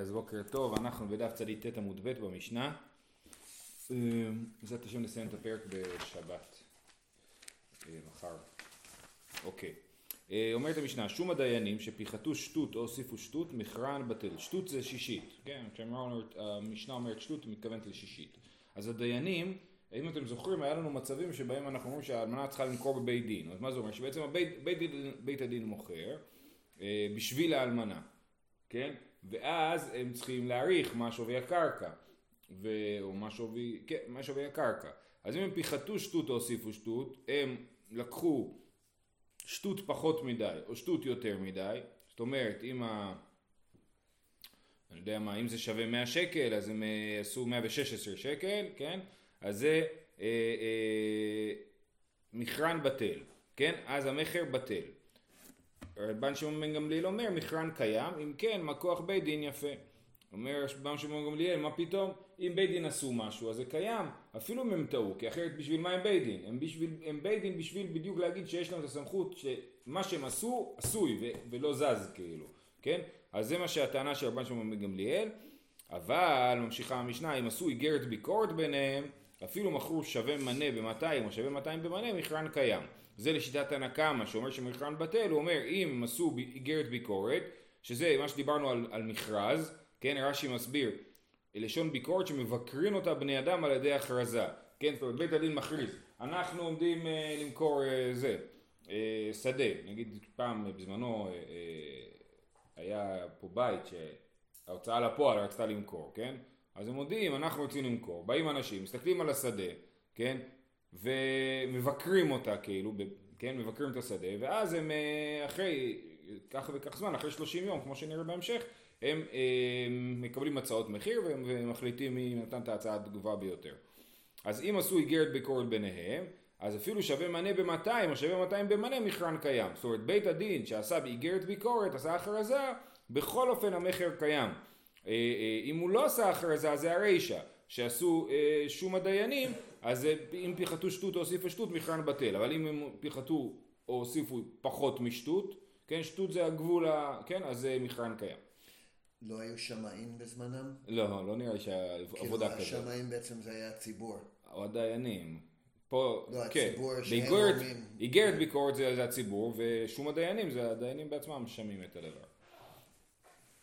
אז בוקר טוב, אנחנו בדף צדיק ט עמוד ב' במשנה. אה, בעזרת השם נסיים את הפרק בשבת. אה, מחר. אוקיי. אה, אומרת המשנה, שום הדיינים שפיחתו שטות או הוסיפו שטות, מכרן בטל. שטות זה שישית. כן, כשהמשנה אומרת שטות, היא מתכוונת לשישית. אז הדיינים, אם אתם זוכרים, היה לנו מצבים שבהם אנחנו אומרים שהאלמנה צריכה למכור בבית דין. אז מה זה אומר? שבעצם בית, בית הדין מוכר בשביל האלמנה. כן? ואז הם צריכים להעריך מה שווי הקרקע, ו... או מה שווי, כן, מה שווי הקרקע. אז אם הם פיחתו שטות או הוסיפו שטות, הם לקחו שטות פחות מדי או שטות יותר מדי, זאת אומרת אם ה... אני יודע מה, אם זה שווה 100 שקל אז הם אה, עשו 116 שקל, כן? אז זה אה, אה, מכרן בטל, כן? אז המכר בטל. רבן שמעון בן גמליאל אומר מכרן קיים, אם כן מה כוח בית דין יפה. אומר רבן שמעון בן גמליאל מה פתאום? אם בית דין עשו משהו אז זה קיים. אפילו אם הם טעו כי אחרת בשביל מה הם בית דין? הם, בשביל, הם בית דין בשביל בדיוק להגיד שיש להם את הסמכות שמה שהם עשו עשוי ו, ולא זז כאילו כן? אז זה מה שהטענה של רבן שמעון בן גמליאל. אבל ממשיכה המשנה אם עשו איגרת ביקורת ביניהם אפילו מכרו שווה מנה ב-200 או שווה 200 במנה מכרן קיים זה לשיטת הנקמה שאומר שמכרן בטל, הוא אומר אם הם עשו איגרת ביקורת, שזה מה שדיברנו על, על מכרז, כן רש"י מסביר, לשון ביקורת שמבקרים אותה בני אדם על ידי הכרזה, כן זאת אומרת בית הדין מכריז, אנחנו עומדים אה, למכור אה, זה, אה, שדה, נגיד פעם בזמנו אה, אה, היה פה בית שההוצאה לפועל רצתה למכור, כן? אז הם מודיעים אנחנו רוצים למכור, באים אנשים, מסתכלים על השדה, כן? ומבקרים אותה כאילו, כן, מבקרים את השדה, ואז הם אה, אחרי כך וכך זמן, אחרי 30 יום, כמו שנראה בהמשך, הם, הם אה, מקבלים הצעות מחיר ומחליטים מי נתן את ההצעה התגובה ביותר. אז אם עשו איגרת ביקורת ביניהם, אז אפילו שווה מנה ב-200 או שווה 200 במנה מכרן קיים. זאת אומרת בית הדין שעשה באיגרת ביקורת, עשה הכרזה, בכל אופן המכר קיים. אה, אם הוא לא עשה הכרזה זה הרישא, שעשו שום הדיינים, אז אם פיחתו שטות או הוסיפו שטות מכרן בטל, אבל אם הם פיחתו או הוסיפו פחות משטות, כן, שטות זה הגבול, ה... כן, אז זה מכרן קיים. לא היו שמאים בזמנם? לא, לא נראה לי שהעבודה כזאת. כאילו השמאים בעצם זה היה הציבור. או הדיינים. פה, לא, כן. הציבור שהם אומרים... איגרת ביקורת זה, זה הציבור, ושום הדיינים זה הדיינים בעצמם משלמים את הדבר.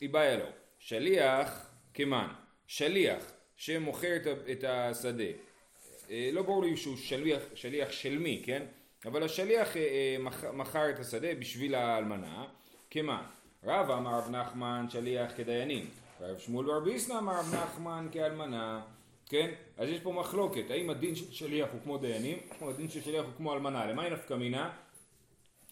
איבאי אלו, שליח כמן, שליח שמוכר את השדה אה, לא ברור לי שהוא שליח, שליח של מי, כן? אבל השליח אה, אה, מכר את השדה בשביל האלמנה, כמה? רבא אמר רב נחמן שליח כדיינים, רב שמואל בר ביסנא אמר רב נחמן כאלמנה, כן? אז יש פה מחלוקת, האם הדין של שליח הוא כמו דיינים, או הדין של שליח הוא כמו אלמנה, למה היא נפקא מינה?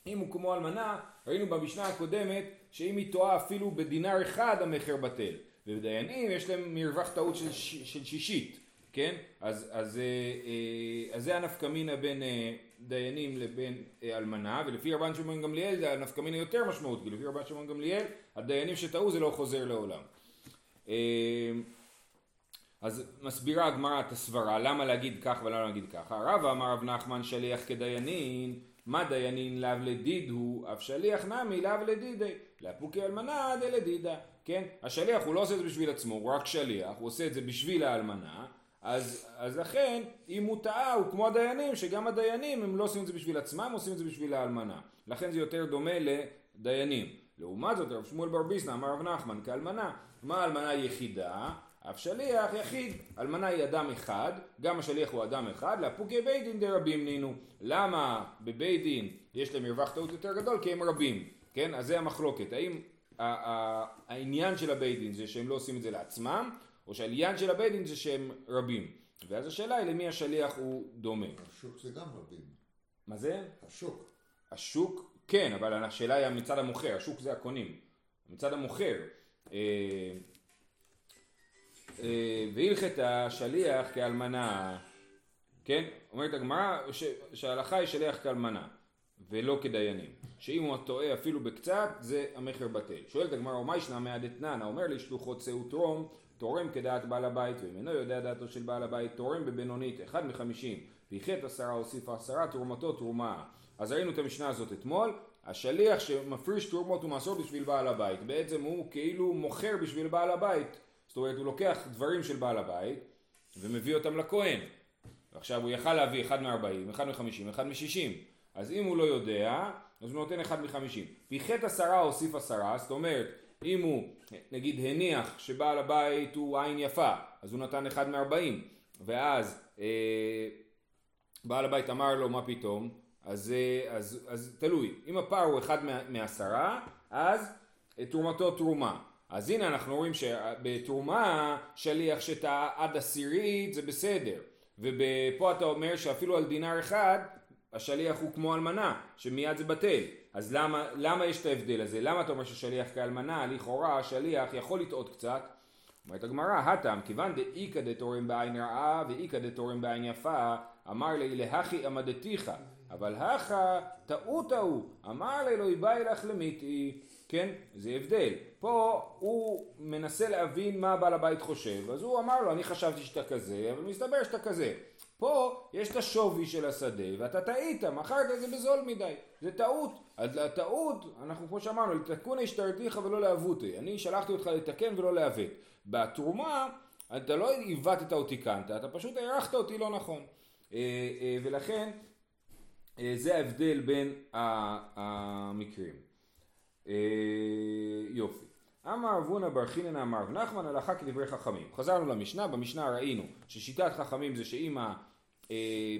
אם הוא כמו אלמנה, ראינו במשנה הקודמת שאם היא טועה אפילו בדינר אחד המכר בטל, ובדיינים יש להם מרווח טעות של, של שישית, כן? אז, אז, אה, אה, אז זה הנפקא מינה בין אה, דיינים לבין אלמנה, ולפי רבן שמעון גמליאל זה הנפקא מינה יותר משמעות, כי לפי רבן שמעון גמליאל הדיינים שטעו זה לא חוזר לעולם. אז מסבירה הגמרא את הסברה, למה להגיד כך ולמה להגיד ככה. רבא אמר רב נחמן שליח כדיינין, מה דיינין לאו לדיד הוא, אף שליח נמי לאו לדידי, לאפוקי אלמנה דלדידה, כן? השליח הוא לא עושה את זה בשביל עצמו, הוא רק שליח, הוא עושה את זה בשביל האלמנה, אז, אז לכן, אם הוא טעה, הוא כמו הדיינים, שגם הדיינים הם לא עושים את זה בשביל עצמם, עושים את זה בשביל האלמנה. לכן זה יותר דומה לדיינים. לעומת זאת, רב שמואל בר ביסנא אמר רב נחמן כאלמנה, מה אלמנה יחידה? אף שליח יחיד, אלמנה היא אדם אחד, גם השליח הוא אדם אחד, לאפוקי בית דין דרבים נינו. למה בבית דין יש להם מרווח טעות יותר גדול? כי הם רבים, כן? אז זה המחלוקת. האם העניין של הבית דין זה שהם לא עושים את זה לעצמם, או שהעניין של הבית דין זה שהם רבים. ואז השאלה היא למי השליח הוא דומה. השוק זה גם רבים. מה זה? השוק. השוק, כן, אבל השאלה היא מצד המוכר, השוק זה הקונים. מצד המוכר. אה, אה, והלכת השליח כאלמנה, כן? אומרת הגמרא שההלכה היא שליח כאלמנה ולא כדיינים. שאם הוא טועה אפילו בקצת זה המכר בטל. שואלת הגמרא, ומה ישנה מהדתנן? אומר לי שלוחות שאו תרום תורם כדעת בעל הבית ואם אינו יודע דעתו של בעל הבית תורם בבינונית אחד מחמישים. ואיחד עשרה הוסיף עשרה תרומתו תרומה. אז ראינו את המשנה הזאת אתמול. השליח שמפריש תרומות ומעשור בשביל בעל הבית, בעצם הוא כאילו מוכר בשביל בעל הבית, זאת אומרת הוא לוקח דברים של בעל הבית ומביא אותם לכהן. עכשיו הוא יכל להביא אחד מ-40, אחד מ-50, אחד מ-60, אז אם הוא לא יודע, אז הוא נותן אחד מ-50. פיחת עשרה הוסיף עשרה, זאת אומרת אם הוא נגיד הניח שבעל הבית הוא עין יפה, אז הוא נתן אחד מ-40, ואז אה, בעל הבית אמר לו מה פתאום, אז, אה, אז, אז תלוי, אם הפער הוא אחד מעשרה, אז אה, תרומתו תרומה. אז הנה אנחנו רואים שבתרומה שליח שטעה עד עשירית זה בסדר, ופה אתה אומר שאפילו על דינר אחד השליח הוא כמו אלמנה, שמיד זה בטל. אז למה, למה יש את ההבדל הזה? למה אתה אומר ששליח כאלמנה, לכאורה השליח יכול לטעות קצת? אומרת הגמרא, הטעם, כיוון דאיכא דתורם בעין רעה ואיכא דתורם בעין יפה, אמר לי להכי עמדתיך, אבל הכא טעות ההוא, אמר לי לא יבאי לך למיתי, כן? זה הבדל. פה הוא מנסה להבין מה בעל הבית חושב, אז הוא אמר לו, אני חשבתי שאתה כזה, אבל מסתבר שאתה כזה. פה יש את השווי של השדה ואתה טעית, מכרת את זה בזול מדי, זה טעות. אז לטעות, אנחנו כמו שאמרנו, לתקון השתרתיך ולא לעוותי. אני שלחתי אותך לתקן ולא לעוות. בתרומה, אתה לא עיוותת או תיקנת, אתה פשוט הערכת אותי לא נכון. אה, אה, ולכן, אה, זה ההבדל בין המקרים. יופי. אמר אבונה בר חינן אמר נחמן הלכה כדברי חכמים. חזרנו למשנה, במשנה ראינו ששיטת חכמים זה שאם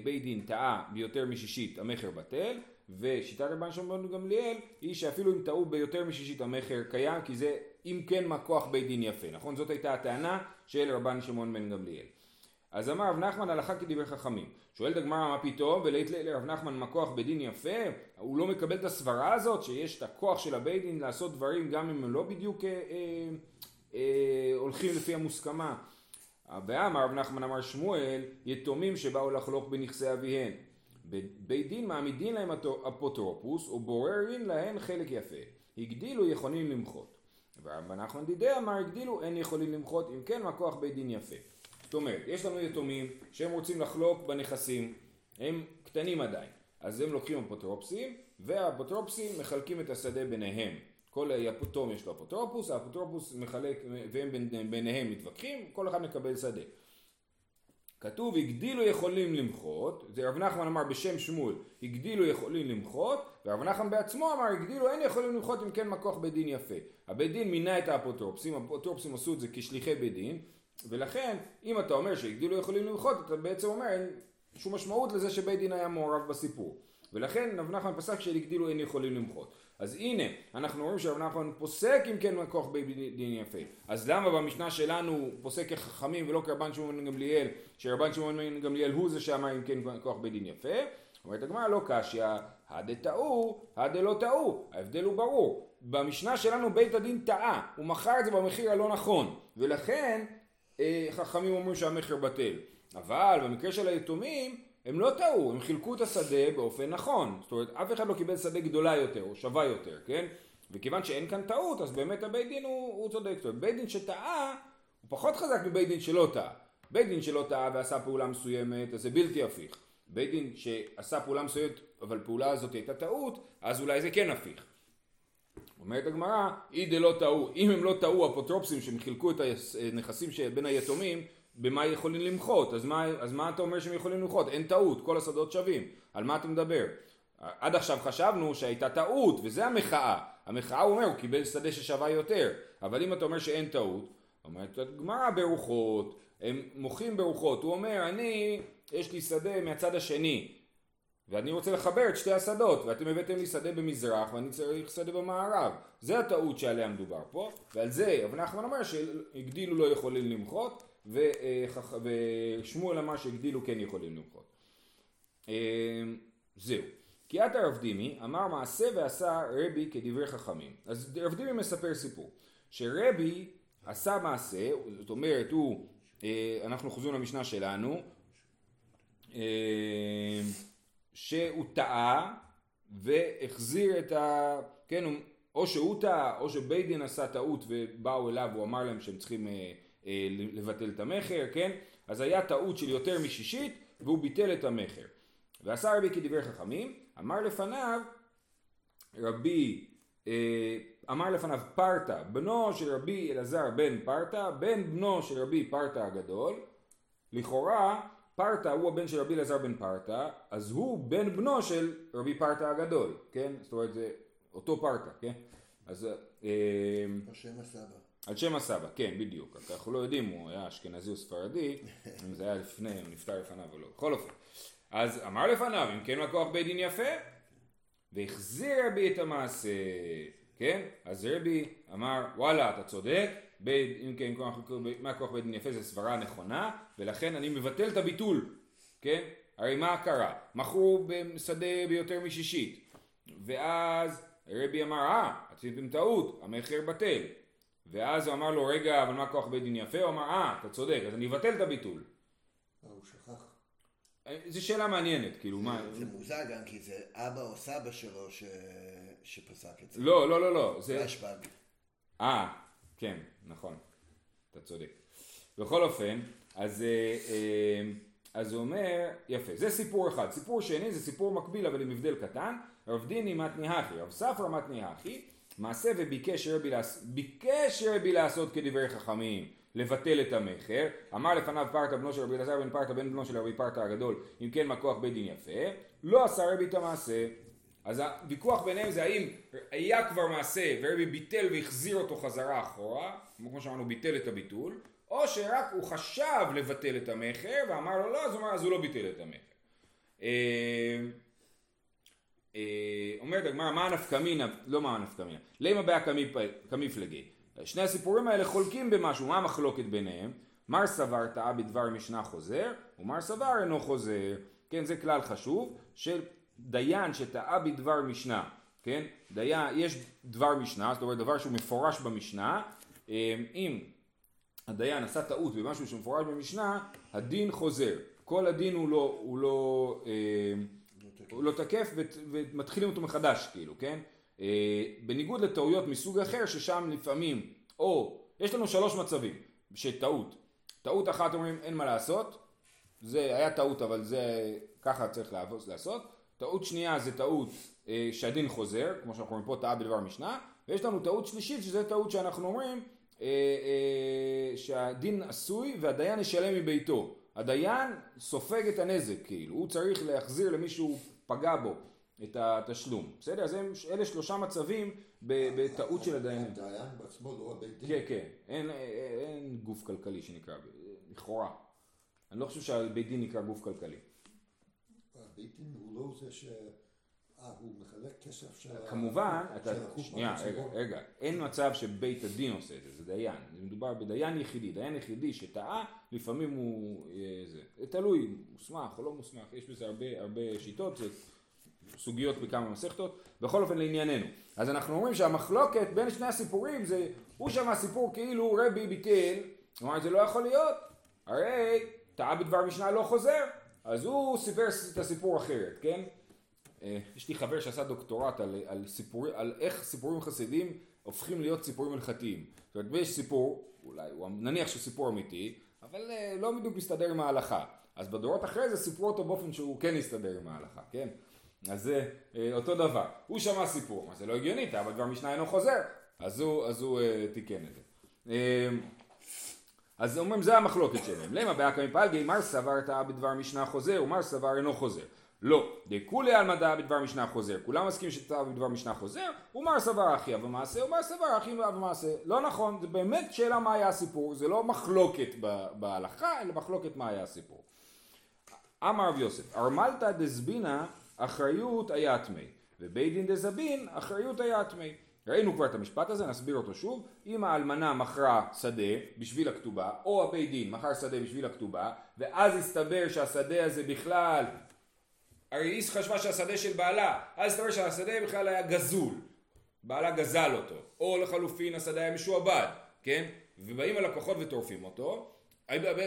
בית דין טעה ביותר משישית המכר בטל, ושיטת רבן שמעון גמליאל היא שאפילו אם טעו ביותר משישית המכר קיים, כי זה אם כן מה כוח בית דין יפה, נכון? זאת הייתה הטענה של רבן שמעון בן גמליאל. אז אמר רב נחמן הלכה כדברי חכמים. שואלת הגמרא מה פתאום ולית לרב נחמן מה כוח בית דין יפה? הוא לא מקבל את הסברה הזאת שיש את הכוח של הבית דין לעשות דברים גם אם הם לא בדיוק אה, אה, אה, הולכים לפי המוסכמה. ואמר רב נחמן אמר שמואל יתומים שבאו לחלוק בנכסי אביהן. בית דין מעמידין להם אפוטרופוס ובוררין להן חלק יפה. הגדילו יכולים למחות. ורב נחמן דידי אמר הגדילו אין יכולים למחות אם כן מה כוח בית דין יפה. זאת אומרת יש לנו יתומים שהם רוצים לחלוק בנכסים הם קטנים עדיין אז הם לוקחים אפוטרופסים והאפוטרופסים מחלקים את השדה ביניהם כל יתום יש לו אפוטרופוס, האפוטרופוס מחלק והם ביניהם מתווכחים, כל אחד מקבל שדה. כתוב הגדילו יכולים למחות, זה רב נחמן אמר בשם שמואל, הגדילו יכולים למחות, ורב נחמן בעצמו אמר הגדילו אין יכולים למחות אם כן מכוח בית דין יפה. הבית דין מינה את האפוטרופסים, האפוטרופסים עשו את זה כשליחי בית דין, ולכן אם אתה אומר שהגדילו יכולים למחות, אתה בעצם אומר אין שום משמעות לזה שבית דין היה מעורב בסיפור. ולכן רב נחמן פסק שהגדילו אין יכולים למחות. אז הנה, אנחנו רואים שרב נחמן פוסק אם כן מכוח בית דין יפה. אז למה במשנה שלנו הוא פוסק כחכמים ולא כרבן שמעון בן גמליאל, שרבן שמעון בן גמליאל הוא זה שאמר אם כן מכוח בית דין יפה? אומרת הגמרא לא קשיא, הדה טעו, הדה לא טעו, ההבדל הוא ברור. במשנה שלנו בית הדין טעה, הוא מכר את זה במחיר הלא נכון, ולכן אה, חכמים אומרים שהמחיר בטל. אבל במקרה של היתומים הם לא טעו, הם חילקו את השדה באופן נכון. זאת אומרת, אף אחד לא קיבל שדה גדולה יותר או שווה יותר, כן? וכיוון שאין כאן טעות, אז באמת הבית דין הוא, הוא צודק. זאת אומרת, בית דין שטעה, הוא פחות חזק מבית דין שלא טעה. בית דין שלא טעה ועשה פעולה מסוימת, אז זה בלתי הפיך. בית דין שעשה פעולה מסוימת, אבל פעולה הזאת הייתה טעות, אז אולי זה כן הפיך. אומרת הגמרא, אי דלא טעו, אם הם לא טעו אפוטרופסים שהם חילקו את הנכסים שבין היתומים, במה יכולים למחות, אז מה, אז מה אתה אומר שהם יכולים למחות? אין טעות, כל השדות שווים, על מה אתה מדבר? עד עכשיו חשבנו שהייתה טעות, וזה המחאה. המחאה הוא אומר, הוא קיבל שדה ששווה יותר, אבל אם אתה אומר שאין טעות, אומרת גמרא ברוחות, הם מוחים ברוחות, הוא אומר, אני, יש לי שדה מהצד השני, ואני רוצה לחבר את שתי השדות, ואתם הבאתם לי שדה במזרח ואני צריך שדה במערב. זה הטעות שעליה מדובר פה, ועל זה אבן נחמן אומר שהגדילו לא יכולים למחות, ושמואל אמר שהגדילו כן יכולים למחות. אה, זהו. כי את הרב דימי אמר מעשה ועשה רבי כדברי חכמים. אז רב דימי מספר סיפור. שרבי עשה מעשה, זאת אומרת הוא, אה, אנחנו חוזרים למשנה שלנו, אה, שהוא טעה והחזיר את ה... כן, או שהוא טעה או שבית דין עשה טעות ובאו אליו, הוא אמר להם שהם צריכים לבטל את המכר, כן? אז היה טעות של יותר משישית והוא ביטל את המכר. ועשה רבי כדברי חכמים, אמר לפניו רבי, אה, אמר לפניו פרתא, בנו של רבי אלעזר בן פרתא, בן בנו של רבי פרתא הגדול, לכאורה פרתא הוא הבן של רבי אלעזר בן פרתא, אז הוא בן בנו של רבי פרתא הגדול, כן? זאת אומרת זה אותו פרתא, כן? אז אה, על שם הסבא. על שם הסבא, כן, בדיוק. רק אנחנו לא יודעים אם הוא היה אשכנזי או ספרדי, אם זה היה לפני, הוא נפטר לפניו או לא. בכל אופן. אז אמר לפניו, אם כן לקוח בית דין יפה, והחזיר רבי את המעשה, כן? אז רבי אמר, וואלה, אתה צודק, בית, אם כן, מה כוח בית דין יפה זה סברה נכונה, ולכן אני מבטל את הביטול, כן? הרי מה קרה? מכרו בשדה ביותר משישית, ואז רבי אמר, אה, עשיתם טעות, המכר בטל. ואז הוא אמר לו, רגע, אבל מה כוח בית דין יפה? הוא אמר, אה, אתה צודק, אז אני אבטל את הביטול. אה, הוא שכח. זו שאלה מעניינת, כאילו, מה... זה מוזר גם כי זה אבא או סבא שלו ש... שפסק את זה. לא, לא, לא, לא, זה... רשב"ג. אה, כן, נכון, אתה צודק. בכל אופן, אז, אה, אה, אז הוא אומר, יפה, זה סיפור אחד. סיפור שני זה סיפור מקביל אבל עם הבדל קטן. רב דיני מתני הכי, רב ספרא מתני הכי, מעשה וביקש רבי, לעש... ביקש רבי לעשות כדברי חכמים, לבטל את המכר. אמר לפניו פרתא בנו של רבי אלעזר בן פרתא בן בנו של רבי פרתא הגדול, אם כן מכוח בית דין יפה, לא עשה רבי את המעשה. אז הוויכוח ביניהם זה האם היה כבר מעשה ורבי ביטל והחזיר אותו חזרה אחורה, כמו שאמרנו ביטל את הביטול, או שרק הוא חשב לבטל את המכר ואמר לו לא, אז הוא אמר אז הוא לא ביטל את המכר. אה, אומרת הגמרא מה הנפקמינה, לא מה הנפקמינה, למה בעיה כמפלגי. שני הסיפורים האלה חולקים במשהו, מה המחלוקת ביניהם? מר סבר טעה בדבר משנה חוזר, ומר סבר אינו חוזר. כן, זה כלל חשוב, של דיין שטעה בדבר משנה, כן? דיין, יש דבר משנה, זאת אומרת דבר שהוא מפורש במשנה, אה, אם הדיין עשה טעות במשהו שמפורש במשנה, הדין חוזר. כל הדין הוא לא, הוא לא, אה, הוא לא תקף ומתחילים אותו מחדש כאילו, כן? אה, בניגוד לטעויות מסוג אחר ששם לפעמים, או יש לנו שלוש מצבים שטעות. טעות אחת אומרים אין מה לעשות, זה היה טעות אבל זה ככה צריך לעשות. טעות שנייה זה טעות אה, שהדין חוזר, כמו שאנחנו רואים פה טעה בדבר משנה, ויש לנו טעות שלישית שזה טעות שאנחנו אומרים אה, אה, שהדין עשוי והדיין ישלם מביתו. הדיין סופג את הנזק כאילו, הוא צריך להחזיר למי שהוא פגע בו את התשלום. בסדר? אז הם, אלה שלושה מצבים בטעות של הדיינים. הדיין בעצמו לא הבית דין. כן, כן. אין, אין, אין גוף כלכלי שנקרא, לכאורה. אני לא חושב שהבית דין נקרא גוף כלכלי. הבית דין הוא לא זה ש... אה, הוא מחלק כסף של... כמובן, אתה, שנייה, רגע. רגע, אין מצב שבית הדין עושה את זה, זה דיין, מדובר בדיין יחידי, דיין יחידי שטעה, לפעמים הוא, אה, זה, זה תלוי, מוסמך או לא מוסמך, יש בזה הרבה, הרבה שיטות, זה סוגיות בכמה מסכתות, בכל אופן לענייננו, אז אנחנו אומרים שהמחלוקת בין שני הסיפורים זה, הוא שמע סיפור כאילו רבי ביטל, הוא אמר זה לא יכול להיות, הרי טעה בדבר משנה לא חוזר, אז הוא סיפר את הסיפור אחרת, כן? אה, יש לי חבר שעשה דוקטורט על, על, סיפור, על איך סיפורים חסידים הופכים להיות סיפורים הלכתיים. זאת אומרת, יש סיפור, אולי, נניח שהוא סיפור אמיתי, אבל אה, לא בדיוק מסתדר עם ההלכה. אז בדורות אחרי זה סיפרו אותו באופן שהוא כן יסתדר עם ההלכה, כן? אז זה אה, אותו דבר. הוא שמע סיפור, מה זה לא הגיוני, אבל דבר משנה אינו חוזר. אז הוא, אז הוא תיקן את זה. אז אומרים זה המחלוקת שלהם. למה באקא מפלגי מר סבר טעה בדבר משנה חוזר ומר סבר אינו חוזר. לא, דכולי על מדע בדבר משנה חוזר. כולם מסכימים שטעה בדבר משנה חוזר ומר סבר אחי אב המעשה ומר סבר אחי אב המעשה. לא נכון, זה באמת שאלה מה היה הסיפור, זה לא מחלוקת בהלכה אלא מחלוקת מה היה הסיפור. אמר רב יוסף, ארמלתא דזבינה אחריות היתמי, ובית דין דזבין אחריות היתמי. ראינו כבר את המשפט הזה, נסביר אותו שוב. אם האלמנה מכרה שדה בשביל הכתובה, או הבית דין מכר שדה בשביל הכתובה, ואז הסתבר שהשדה הזה בכלל, הרי היא חשבה שהשדה של בעלה, אז הסתבר שהשדה בכלל היה גזול. בעלה גזל אותו, או לחלופין השדה היה משועבד, כן? ובאים הלקוחות וטורפים אותו,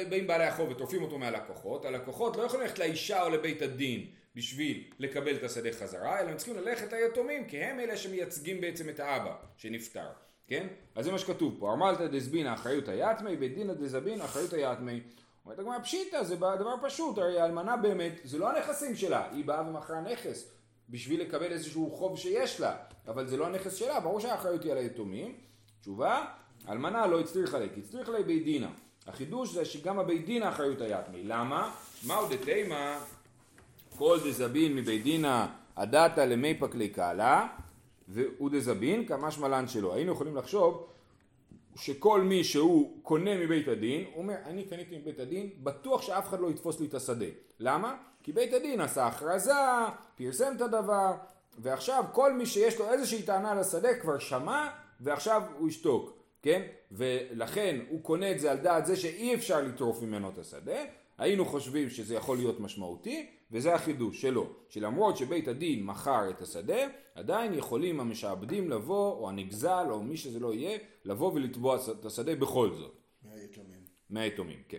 באים בעלי החוב וטורפים אותו מהלקוחות, הלקוחות לא יכולים ללכת לאישה או לבית הדין בשביל לקבל את השדה חזרה, אלא הם צריכים ללכת ליתומים, כי הם אלה שמייצגים בעצם את האבא שנפטר, כן? אז זה מה שכתוב פה, ארמלתא דזבינה אחריות היתמי, ודינא דזבין אחריות היתמי. אומרת הגמרא פשיטא, זה דבר פשוט, הרי האלמנה באמת, זה לא הנכסים שלה, היא באה ומכרה נכס בשביל לקבל איזשהו חוב שיש לה, אבל זה לא הנכס שלה, ברור שהאחריות היא על היתומים. תשובה, אלמנה לא הצטריכה לי, כי הצטריכה לי בית דינה. החידוש זה שגם הבית דין האחריות היתמי. למה? מהו דתימה כל דזבין מבית דינה הדתא למי פקלי קאלה ודזבין כמשמע לן שלו. היינו יכולים לחשוב שכל מי שהוא קונה מבית הדין, הוא אומר אני קניתי מבית הדין, בטוח שאף אחד לא יתפוס לי את השדה. למה? כי בית הדין עשה הכרזה, פרסם את הדבר, ועכשיו כל מי שיש לו איזושהי טענה לשדה כבר שמע ועכשיו הוא ישתוק. כן? ולכן הוא קונה את זה על דעת זה שאי אפשר לטרוף ממנו את השדה, היינו חושבים שזה יכול להיות משמעותי, וזה החידוש שלו, שלמרות שבית הדין מכר את השדה, עדיין יכולים המשעבדים לבוא, או הנגזל, או מי שזה לא יהיה, לבוא ולתבוע את השדה בכל זאת. מהיתומים. מהיתומים, כן.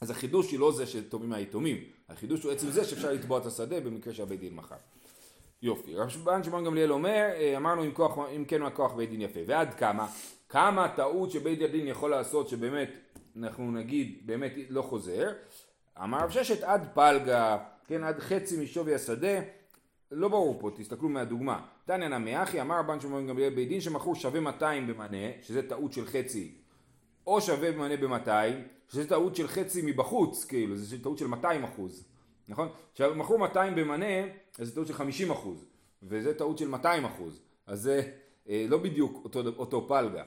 אז החידוש היא לא זה שתומים מהיתומים, החידוש הוא עצם זה שאפשר לתבוע את השדה במקרה שהבית דין מכר. יופי, רבן שמעון גמליאל אומר, אה, אמרנו אם, כוח, אם כן הכוח בית דין יפה, ועד כמה? כמה טעות שבית הדין יכול לעשות שבאמת אנחנו נגיד באמת לא חוזר. אמר רב ששת עד פלגה כן עד חצי משווי השדה לא ברור פה תסתכלו מהדוגמה. תניא נמי אחי אמר רבן שמעון גמליאל בית דין שמכרו שווה 200 במנה שזה טעות של חצי או שווה במנה ב-200 שזה טעות של חצי מבחוץ כאילו זה טעות של 200 אחוז נכון? עכשיו מכרו 200 במנה אז זה טעות של 50 אחוז וזה טעות של 200 אחוז אז זה אה, לא בדיוק אותו, אותו פלגה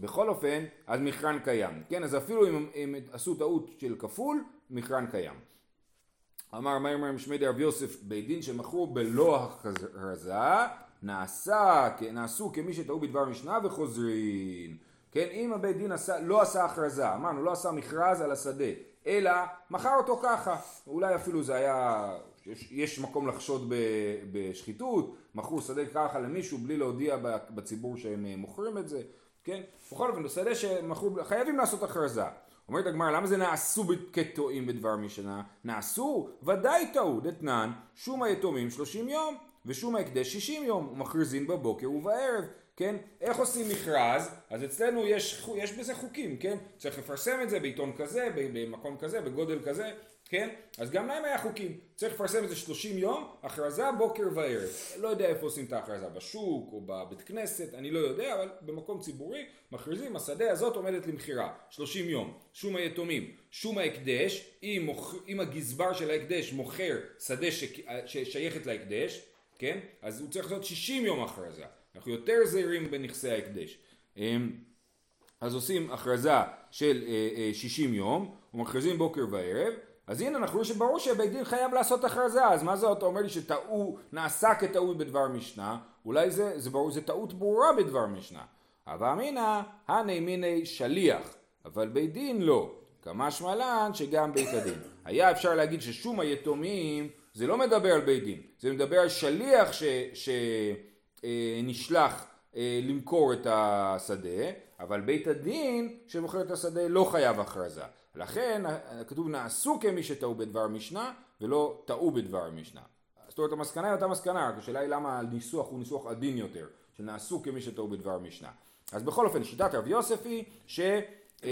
בכל אופן, אז מכרן קיים. כן, אז אפילו אם הם עשו טעות של כפול, מכרן קיים. אמר מימר משמי רב יוסף, בית דין שמכרו בלא הכרזה, נעשה, נעשו כמי שטעו בדבר משנה וחוזרים. כן, אם הבית דין עשה, לא עשה הכרזה, אמרנו, לא עשה מכרז על השדה, אלא מכר אותו ככה. אולי אפילו זה היה, יש, יש מקום לחשוד בשחיתות, מכרו שדה ככה למישהו בלי להודיע בציבור שהם מוכרים את זה. כן? בכל אופן, בשדה שמכרו, חייבים לעשות הכרזה. אומרת הגמרא, למה זה נעשו כטועים בדבר משנה? נעשו, ודאי טעו, דתנן, שום היתומים 30 יום, ושום ההקדש 60 יום, ומכריזים בבוקר ובערב, כן? איך עושים מכרז? אז אצלנו יש, יש בזה חוקים, כן? צריך לפרסם את זה בעיתון כזה, במקום כזה, בגודל כזה, כן? אז גם להם היה חוקים, צריך לפרסם את זה 30 יום, הכרזה בוקר וערב. לא יודע איפה עושים את ההכרזה, בשוק או בבית כנסת, אני לא יודע, אבל במקום ציבורי מכריזים, השדה הזאת עומדת למכירה, 30 יום. שום היתומים, שום ההקדש, אם, מוכ... אם הגזבר של ההקדש מוכר שדה ש... ששייכת להקדש, כן? אז הוא צריך לעשות 60 יום הכרזה. אנחנו יותר זהירים בנכסי ההקדש. אמ, אז עושים הכרזה של 60 אה, אה, יום, ומכריזים בוקר וערב, אז הנה אנחנו רואים שברור שבית דין חייב לעשות הכרזה, אז מה זה אתה אומר לי שטעו, נעשה כטעות בדבר משנה, אולי זה, זה ברור, זה טעות ברורה בדבר משנה. הווה אמינא, הני מיני שליח, אבל בית דין לא. כמשמע לן שגם בית הדין. היה אפשר להגיד ששום היתומים, זה לא מדבר על בית דין, זה מדבר על שליח שנשלח אה, למכור את השדה, אבל בית הדין שמוכר את השדה לא חייב הכרזה. לכן כתוב נעשו כמי שטעו בדבר משנה ולא טעו בדבר משנה. זאת אומרת המסקנה היא אותה מסקנה, רק השאלה היא למה הניסוח הוא ניסוח עדין יותר, שנעשו כמי שטעו בדבר משנה. אז בכל אופן שיטת רב יוסף היא שבית אה,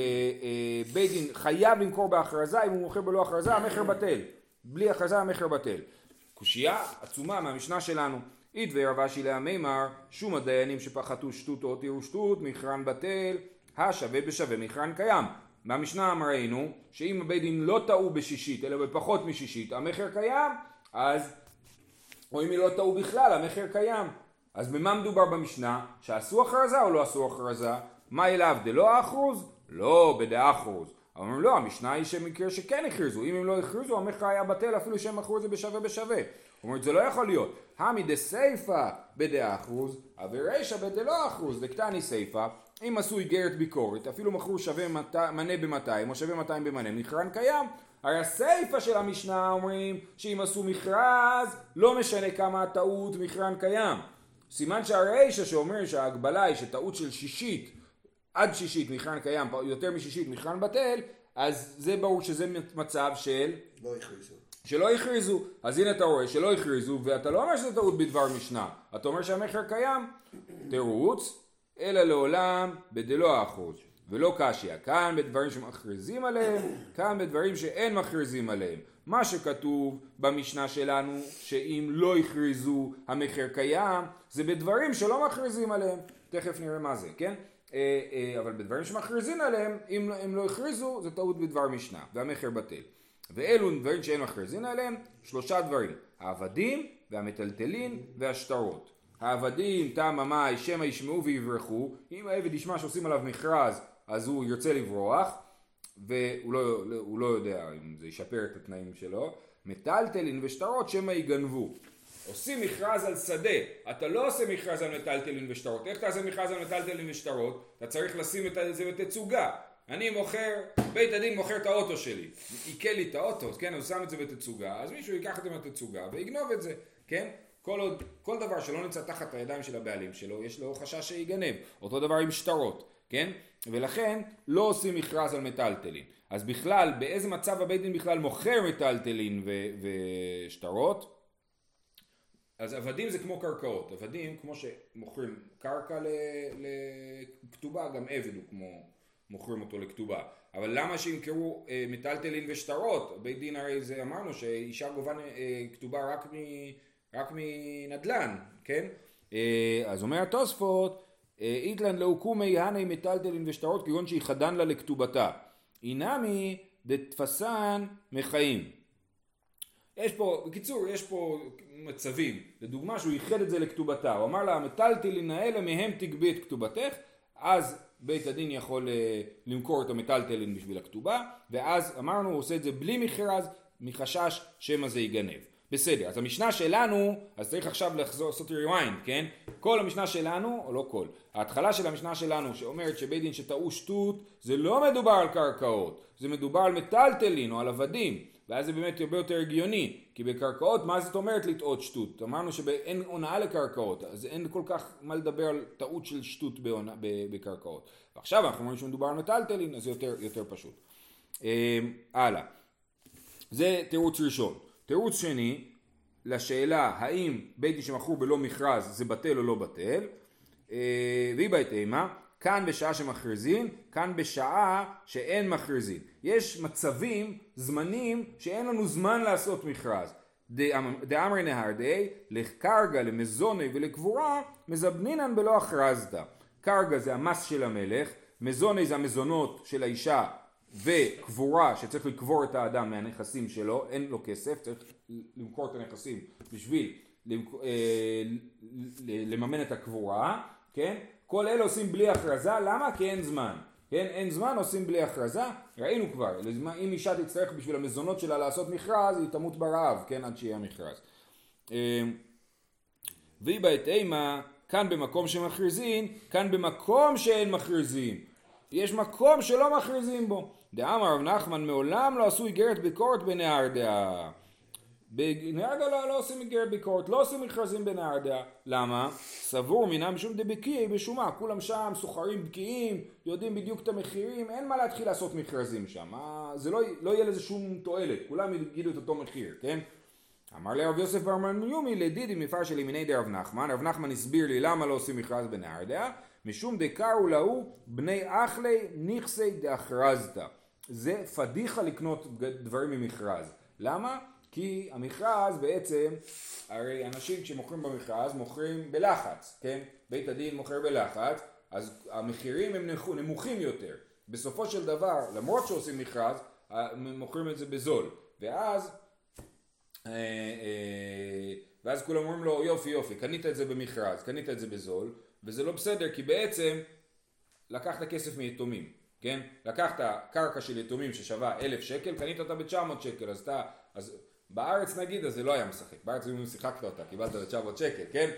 אה, דין חייב למכור בהכרזה, אם הוא מוכר בלא הכרזה המכר בטל. בלי הכרזה המכר בטל. קושייה עצומה מהמשנה שלנו. אידבר רב אשי להמימר שום הדיינים שפחתו שטות או תירו שטות מכרן בטל השווה בשווה מכרן קיים מהמשנה ראינו שאם הבית דין לא טעו בשישית אלא בפחות משישית המכר קיים אז או אם היא לא טעו בכלל המכר קיים אז במה מדובר במשנה? שעשו הכרזה או לא עשו הכרזה? מה אליו דלא אחרוז? לא בדאחרוז אומרים לא המשנה היא שמקרה שכן הכריזו אם הם לא הכריזו המכר היה בטל אפילו שהם מכרו את זה בשווה בשווה אומרת זה לא יכול להיות המי דסייפא בדאחרוז אברישא בדלא אחרוז דקטני סייפא אם עשו איגרת ביקורת, אפילו מכרו שווה מת... מנה ב-200 או שווה 200 במנה, מכרן קיים. הרי הסיפה של המשנה אומרים שאם עשו מכרז, לא משנה כמה הטעות, מכרן קיים. סימן שהרישא שאומר שההגבלה היא שטעות של שישית עד שישית מכרן קיים, יותר משישית מכרן בטל, אז זה ברור שזה מצב של... לא הכריזו. שלא הכריזו. אז הנה אתה רואה שלא הכריזו, ואתה לא אומר שזה טעות בדבר משנה, אתה אומר שהמכר קיים. תירוץ, אלא לעולם בדלא אחוז. ולא קשיא, כאן בדברים שמכריזים עליהם, כאן בדברים שאין מכריזים עליהם. מה שכתוב במשנה שלנו, שאם לא הכריזו המחיר קיים, זה בדברים שלא מכריזים עליהם. תכף נראה מה זה, כן? אה, אה, אבל בדברים שמכריזים עליהם, אם הם לא הכריזו, זה טעות בדבר משנה, והמחיר בטל. ואלו דברים שאין מכריזים עליהם, שלושה דברים, העבדים והמטלטלין והשטרות. העבדים, תם ממאי, שמא ישמעו ויברחו, אם העבד ישמע שעושים עליו מכרז, אז הוא ירצה לברוח, והוא לא, לא יודע אם זה ישפר את התנאים שלו, מטלטלין ושטרות שמא יגנבו. עושים מכרז על שדה, אתה לא עושה מכרז על מטלטלין ושטרות, איך תעשה מכרז על מטלטלין ושטרות? אתה צריך לשים את זה בתצוגה. אני מוכר, בית הדין מוכר את האוטו שלי, עיקל לי את האוטו, כן, הוא שם את זה בתצוגה, אז מישהו ייקח את זה מהתצוגה ויגנוב את זה, כן? כל, עוד, כל דבר שלא נמצא תחת הידיים של הבעלים שלו, יש לו חשש שיגנב. אותו דבר עם שטרות, כן? ולכן לא עושים מכרז על מטלטלין. אז בכלל, באיזה מצב הבית דין בכלל מוכר מטלטלין ושטרות? אז עבדים זה כמו קרקעות. עבדים, כמו שמוכרים קרקע לכתובה, גם עבד הוא כמו מוכרים אותו לכתובה. אבל למה שימכרו אה, מטלטלין ושטרות? בית דין הרי זה אמרנו שאישה גובה אה, כתובה רק, מ, רק מנדל"ן, כן? אה, אז אומר התוספות, אה, איתלן לא קומי הני מטלטלין ושטרות כגון שיחדן לה לכתובתה. אינמי דתפסן מחיים. יש פה, בקיצור, יש פה מצבים. לדוגמה שהוא ייחד את זה לכתובתה. הוא אמר לה, המטלטלין האלה מהם תגבי את כתובתך, אז בית הדין יכול אה, למכור את המטלטלין בשביל הכתובה, ואז אמרנו הוא עושה את זה בלי מכרז, מחשש שמא זה ייגנב. בסדר, אז המשנה שלנו, אז צריך עכשיו לחזור, לעשות rewind, כן? כל המשנה שלנו, או לא כל, ההתחלה של המשנה שלנו שאומרת שבית דין שטעו שטות, זה לא מדובר על קרקעות, זה מדובר על מטלטלין או על עבדים, ואז זה באמת הרבה יותר הגיוני, כי בקרקעות, מה זאת אומרת לטעות שטות? אמרנו שאין הונאה לקרקעות, אז אין כל כך מה לדבר על טעות של שטות בהונא, בקרקעות. ועכשיו אנחנו אומרים שמדובר על מטלטלין, אז זה יותר, יותר פשוט. אה, הלאה. זה תירוץ ראשון. תירוץ שני, לשאלה האם בית דין שמכרו בלא מכרז זה בטל או לא בטל, אה, והיא בהתאמה, כאן בשעה שמכריזים, כאן בשעה שאין מכריזים. יש מצבים, זמנים, שאין לנו זמן לעשות מכרז. דאמרי נהרדי, לקרגה, למזוני ולקבורה, מזבנינן בלא הכרזתא. קרגה זה המס של המלך, מזוני זה המזונות של האישה וקבורה שצריך לקבור את האדם מהנכסים שלו, אין לו כסף, צריך למכור את הנכסים בשביל אה, לממן את הקבורה, כן? כל אלה עושים בלי הכרזה, למה? כי אין זמן. כן, אין זמן, עושים בלי הכרזה, ראינו כבר, אם אישה תצטרך בשביל המזונות שלה לעשות מכרז, היא תמות ברעב, כן, עד שיהיה מכרז. אה, והיא בהתאמה, כאן במקום שמכריזים, כאן במקום שאין מכריזים. יש מקום שלא מכריזים בו. דאמר רב נחמן מעולם לא עשו איגרת ביקורת בנהר דעה. בנהר דעה לא, עושים איגרת ביקורת, לא עושים מכרזים בנהר דעה. למה? סבור מינם משום דבקיעי בשומה, כולם שם סוחרים בקיאים, יודעים בדיוק את המחירים, אין מה להתחיל לעשות מכרזים שם. זה לא, לא יהיה לזה שום תועלת, כולם יגידו את אותו מחיר, כן? אמר לי רב יוסף בר מניומי לדידי מפר של ימיני דרב נחמן, רב נחמן הסביר לי למה לא עושים מכרז בנהר דעה, משום דקרו להו בני אחלי נכסי דאחרזתא. זה פדיחה לקנות דברים ממכרז. למה? כי המכרז בעצם, הרי אנשים כשמוכרים במכרז מוכרים בלחץ, כן? בית הדין מוכר בלחץ, אז המחירים הם נמוכים יותר. בסופו של דבר, למרות שעושים מכרז, מוכרים את זה בזול. ואז, אה, אה, ואז כולם אומרים לו יופי יופי, קנית את זה במכרז, קנית את זה בזול, וזה לא בסדר כי בעצם לקחת כסף מיתומים. כן? לקחת קרקע של יתומים ששווה אלף שקל, קנית אותה ב-900 שקל, אז אתה, אז בארץ נגיד, אז זה לא היה משחק, בארץ אם שיחקת אותה, קיבלת ב-900 שקל, כן?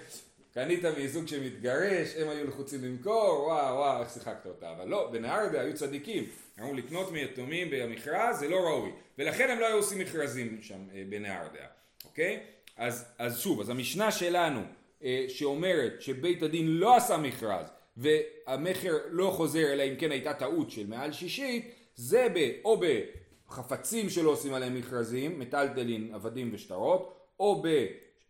קנית מזוג שמתגרש, הם היו לחוצים למכור, וואו וואו, איך שיחקת אותה, אבל לא, בנהרדה היו צדיקים, אמרו לקנות מיתומים במכרז זה לא ראוי, ולכן הם לא היו עושים מכרזים שם אה, בנהרדה, אוקיי? אז, אז שוב, אז המשנה שלנו, אה, שאומרת שבית הדין לא עשה מכרז, והמכר לא חוזר אלא אם כן הייתה טעות של מעל שישית, זה ב, או בחפצים שלא עושים עליהם מכרזים, מטלטלין, עבדים ושטרות, או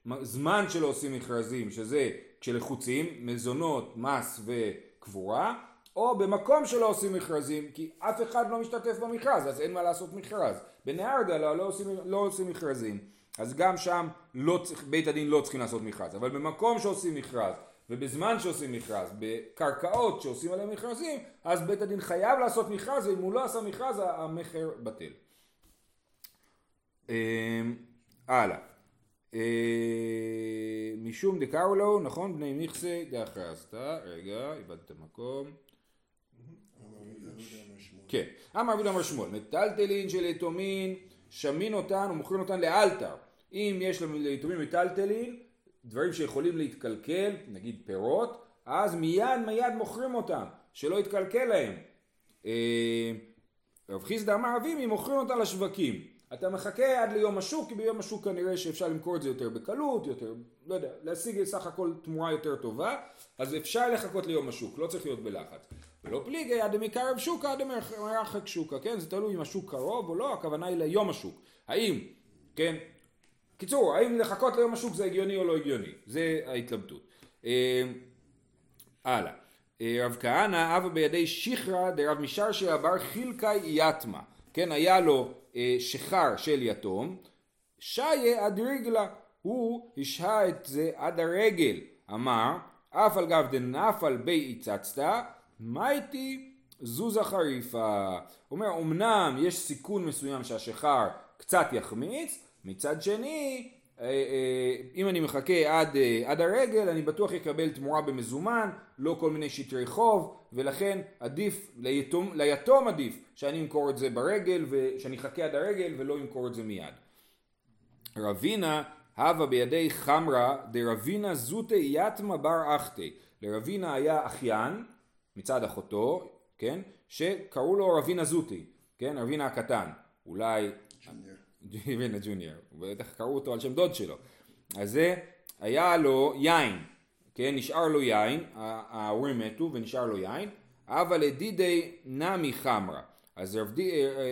בזמן שלא עושים מכרזים, שזה כשלחוצים, מזונות, מס וקבורה, או במקום שלא עושים מכרזים, כי אף אחד לא משתתף במכרז, אז אין מה לעשות מכרז. בנהרדה לא, לא, עושים, לא עושים מכרזים, אז גם שם לא צריך, בית הדין לא צריכים לעשות מכרז, אבל במקום שעושים מכרז, ובזמן שעושים מכרז, בקרקעות שעושים עליהם מכרזים, אז בית הדין חייב לעשות מכרז, ואם הוא לא עשה מכרז, המכר בטל. אמ, הלאה. אמ, משום דקראו לו, נכון? בני מכסה דאחרזת. רגע, איבדת מקום. כן. אמר רבי אמר שמואל, מטלטלין של יתומין, שמין אותן ומוכרים אותן לאלתר. אם יש ליתומים מטלטלין, דברים שיכולים להתקלקל, נגיד פירות, אז מיד מיד מוכרים אותם, שלא יתקלקל להם. אה, רב חיסדא אמר אבימי מוכרים אותם לשווקים. אתה מחכה עד ליום השוק, כי ביום השוק כנראה שאפשר למכור את זה יותר בקלות, יותר, לא יודע, להשיג סך הכל תמורה יותר טובה, אז אפשר לחכות ליום השוק, לא צריך להיות בלחץ. ולא פליגי עד מקרב שוקה עד מרחק שוקה, כן? זה תלוי אם השוק קרוב או לא, הכוונה היא ליום השוק. האם, כן? קיצור, האם לחכות ליום השוק זה הגיוני או לא הגיוני? זה ההתלבטות. אה, הלאה. אה, רב כהנא אבא בידי שיחרא דרב משרשר בר חילקאי יתמה. כן, היה לו אה, שחר של יתום, שיה עד רגלה. הוא השהה את זה עד הרגל. אמר, אף על גב דנפל בי הצצת, מה איתי זוזה חריפה. אומר, אמנם יש סיכון מסוים שהשחר קצת יחמיץ, מצד שני, אה, אה, אם אני מחכה עד, אה, עד הרגל, אני בטוח אקבל תמורה במזומן, לא כל מיני שטרי חוב, ולכן עדיף, ליתום, ליתום עדיף שאני אמכור את זה ברגל, שאני אחכה עד הרגל ולא אמכור את זה מיד. רבינה הווה בידי חמרה דרבינה זוטי יתמה בר אחתי. לרבינה היה אחיין מצד אחותו, כן, שקראו לו רבינה זוטי, כן, רבינה הקטן, אולי... רבינה ג'וניור, בטח קראו אותו על שם דוד שלו. אז זה, היה לו יין, כן, נשאר לו יין, ההורים מתו ונשאר לו יין, אבל לדידי נמי חמרה. אז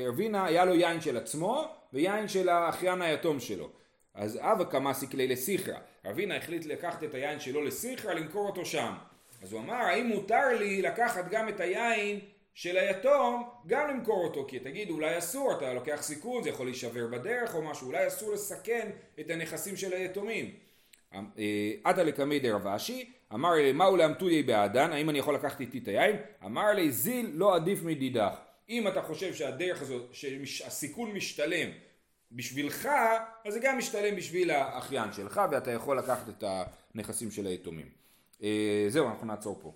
רבינה היה לו יין של עצמו ויין של האחיין היתום שלו. אז אבא קמא סיקלי לסיכרא. רבינה החליט לקחת את היין שלו לסיכרא, למכור אותו שם. אז הוא אמר, האם מותר לי לקחת גם את היין של היתום, גם למכור אותו? כי תגיד, אולי אסור, אתה לוקח סיכון, זה יכול להישבר בדרך או משהו, אולי אסור לסכן את הנכסים של היתומים. עתה לקמי דרב אשי, אמר לי, מהו לאמתודי בעדן, האם אני יכול לקחת איתי את היין? אמר לי, זיל לא עדיף מדידך. אם אתה חושב שהדרך הזאת, שהסיכון משתלם בשבילך, אז זה גם משתלם בשביל האחיין שלך, ואתה יכול לקחת את הנכסים של היתומים. אה, זהו, אנחנו נעצור פה.